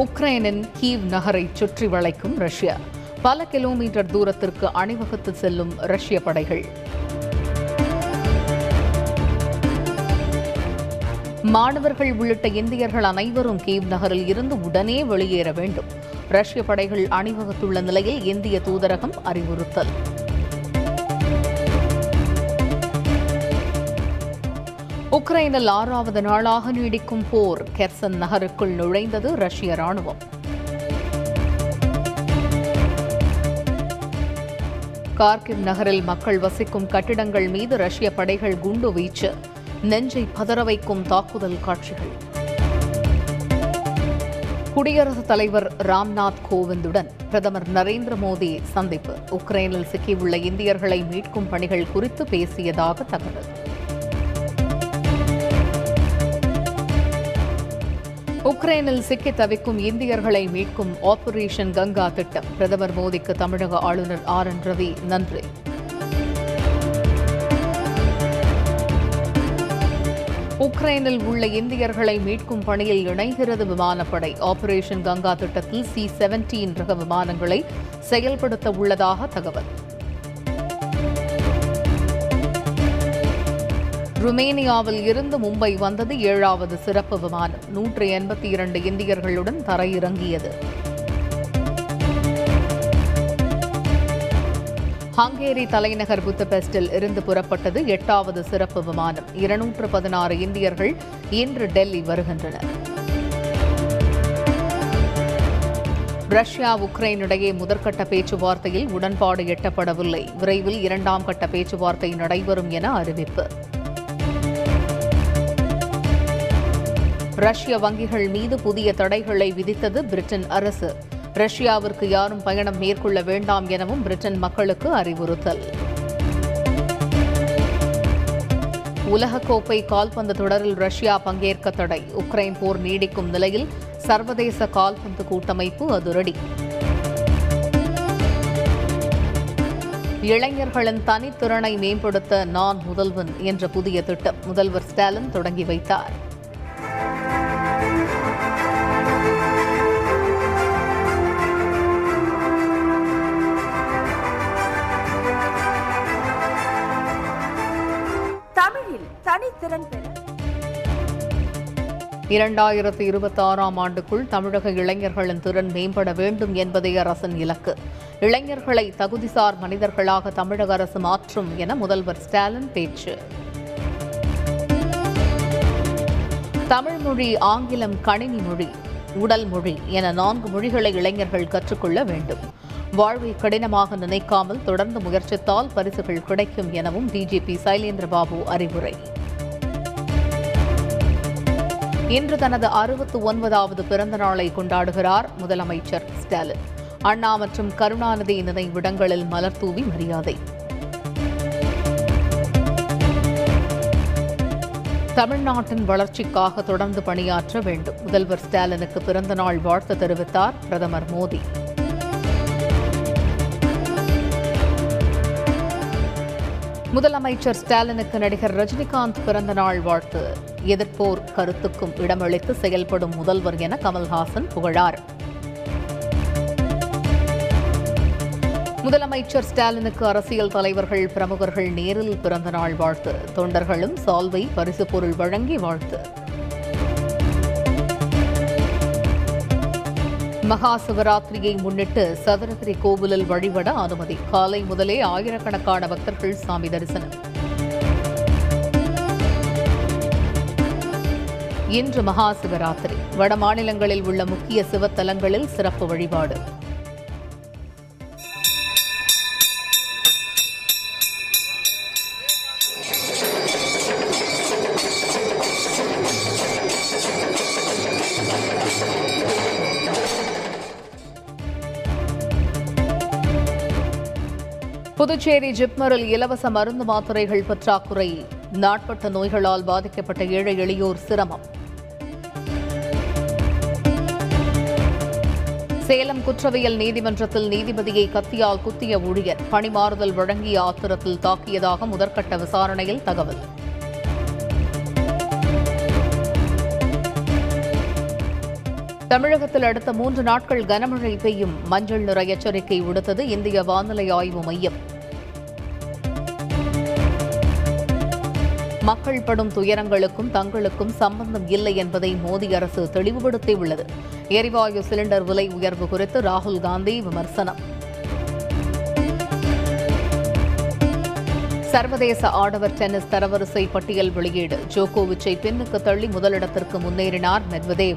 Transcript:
உக்ரைனின் கீவ் நகரை சுற்றி வளைக்கும் ரஷ்யா. பல கிலோமீட்டர் தூரத்திற்கு அணிவகுத்து செல்லும் ரஷ்ய படைகள். மாணவர்கள் உள்ளிட்ட இந்தியர்கள் அனைவரும் கீவ் நகரில் இருந்து உடனே வெளியேற வேண்டும். ரஷ்ய படைகள் அணிவகுத்துள்ள நிலையில் இந்திய தூதரகம் அறிவுறுத்தல். உக்ரைனில் ஆறாவது நாளாக நீடிக்கும் போர் கெர்சன் நகருக்குள் நுழைந்தது ரஷ்ய ராணுவம் கார்கிவ் நகரில் மக்கள் வசிக்கும் கட்டிடங்கள் மீது ரஷ்ய படைகள் குண்டு வீச்சு. நெஞ்சை பதற வைக்கும் தாக்குதல் காட்சிகள். குடியரசுத் தலைவர் ராம்நாத் கோவிந்துடன் பிரதமர் நரேந்திர மோடி சந்திப்பு. உக்ரைனில் சிக்கியுள்ள இந்தியர்களை மீட்கும் பணிகள் குறித்து பேசியதாக தகவல். உக்ரைனில் சிக்கி தவிக்கும் இந்தியர்களை மீட்கும் ஆபரேஷன் கங்கா திட்டம். பிரதமர் மோடிக்கு தமிழக ஆளுநர் ஆர் என் ரவி நன்றி. உக்ரைனில் உள்ள இந்தியர்களை மீட்கும் பணியில் இணைகிறது விமானப்படை. ஆபரேஷன் கங்கா திட்டத்தில் சி செவன்டீன் ரக விமானங்களை செயல்படுத்த உள்ளதாக தகவல். ருமேனியாவில் இருந்து மும்பை வந்தது ஏழாவது சிறப்பு விமானம். நூற்று எண்பத்தி இரண்டு இந்தியர்களுடன் தரையிறங்கியது. ஹங்கேரி தலைநகர் புத்தபெஸ்டில் இருந்து புறப்பட்டது எட்டாவது சிறப்பு விமானம். இருநூற்று பதினாறு இந்தியர்கள் இன்று டெல்லி வருகின்றனர். ரஷ்யா உக்ரைன் இடையே முதற்கட்ட பேச்சுவார்த்தையில் உடன்பாடு எட்டப்படவில்லை. விரைவில் இரண்டாம் கட்ட பேச்சுவார்த்தை நடைபெறும் என அறிவிப்பு. ரஷ்ய வங்கிகள் மீது புதிய தடைகளை விதித்தது பிரிட்டன் அரசு. ரஷ்யாவிற்கு யாரும் பயணம் மேற்கொள்ள வேண்டாம் எனவும் பிரிட்டன் மக்களுக்கு அறிவுறுத்தல். உலகக்கோப்பை கால்பந்து தொடரில் ரஷ்யா பங்கேற்க தடை. உக்ரைன் போர் நீடிக்கும் நிலையில் சர்வதேச கால்பந்து கூட்டமைப்பு அதிரடி. இளைஞர்களின் தனித்திறனை மேம்படுத்த நான் முதல்வன் என்ற புதிய திட்டம் முதல்வர் ஸ்டாலின் தொடங்கி வைத்தார். தனித்திறன் பெற. இரண்டாயிரத்தி இருபத்தி ஆறாம் ஆண்டுக்குள் தமிழக இளைஞர்களின் திறன் மேம்பட வேண்டும் என்பதே அரசின் இலக்கு. இளைஞர்களை தகுதிசார் மனிதர்களாக தமிழக அரசு மாற்றும் என முதல்வர் ஸ்டாலின் பேச்சு. தமிழ் மொழி ஆங்கிலம் கணினி மொழி உடல் மொழி என நான்கு மொழிகளை இளைஞர்கள் கற்றுக்கொள்ள வேண்டும். வாழ்வை கடினமாக நினைக்காமல் தொடர்ந்து முயற்சித்தால் பரிசுகள் கிடைக்கும் எனவும் டிஜிபி சைலேந்திரபாபு அறிவுரை. இன்று தனது அறுபத்து ஒன்பதாவது பிறந்த நாளை கொண்டாடுகிறார் முதலமைச்சர் ஸ்டாலின். அண்ணா மற்றும் கருணாநிதி நினைவிடங்களில் மலர் தூவி மரியாதை. தமிழ்நாட்டின் வளர்ச்சிக்காக தொடர்ந்து பணியாற்ற வேண்டும். முதல்வர் ஸ்டாலினுக்கு பிறந்த நாள் வாழ்த்து தெரிவித்தார் பிரதமர் மோடி. முதலமைச்சர் ஸ்டாலினுக்கு நடிகர் ரஜினிகாந்த் பிறந்த நாள் வாழ்த்து. எதிர்ப்போர் கருத்துக்கும் இடமளித்து செயல்படும் முதல்வர் என கமல்ஹாசன் புகழார். முதலமைச்சர் ஸ்டாலினுக்கு அரசியல் தலைவர்கள் பிரமுகர்கள் நேரில் பிறந்த நாள் வாழ்த்து. தொண்டர்களும் சால்வை பரிசு பொருள் வழங்கி வாழ்த்து. மகா சிவராத்திரியை முன்னிட்டு சதுரகிரி கோவிலில் வழிபட அனுமதி. காலை முதலே ஆயிரக்கணக்கான பக்தர்கள் சாமி தரிசனம். இன்று மகா சிவராத்திரி வட மாநிலங்களில் உள்ள முக்கிய சிவத்தலங்களில் சிறப்பு வழிபாடு. புதுச்சேரி ஜிப்மரில் இலவச மருந்து மாத்திரைகள் பற்றாக்குறை. நாட்பட்ட நோய்களால் பாதிக்கப்பட்ட ஏழை எளியோர் சிரமம். சேலம் குற்றவியல் நீதிமன்றத்தில் நீதிபதியை கத்தியால் குத்திய ஊழியர் பணிமாறுதல் வழங்கிய ஆத்திரத்தில் தாக்கியதாக முதற்கட்ட விசாரணையில் தகவல். தமிழகத்தில் அடுத்த மூன்று நாட்கள் கனமழை பெய்யும். மஞ்சள் நிற எச்சரிக்கை விடுத்தது இந்திய வானிலை ஆய்வு மையம். மக்கள் படும் துயரங்களுக்கும் தங்களுக்கும் சம்பந்தம் இல்லை என்பதை மோடி அரசு தெளிவுபடுத்தியுள்ளது. எரிவாயு சிலிண்டர் விலை உயர்வு குறித்து ராகுல் காந்தி விமர்சனம். சர்வதேச ஆடவர் டென்னிஸ் தரவரிசை பட்டியல் வெளியீடு. ஜோகோவிச்சை பின்னுக்கு தள்ளி முதலிடத்திற்கு முன்னேறினார் மெத்வதேவ்.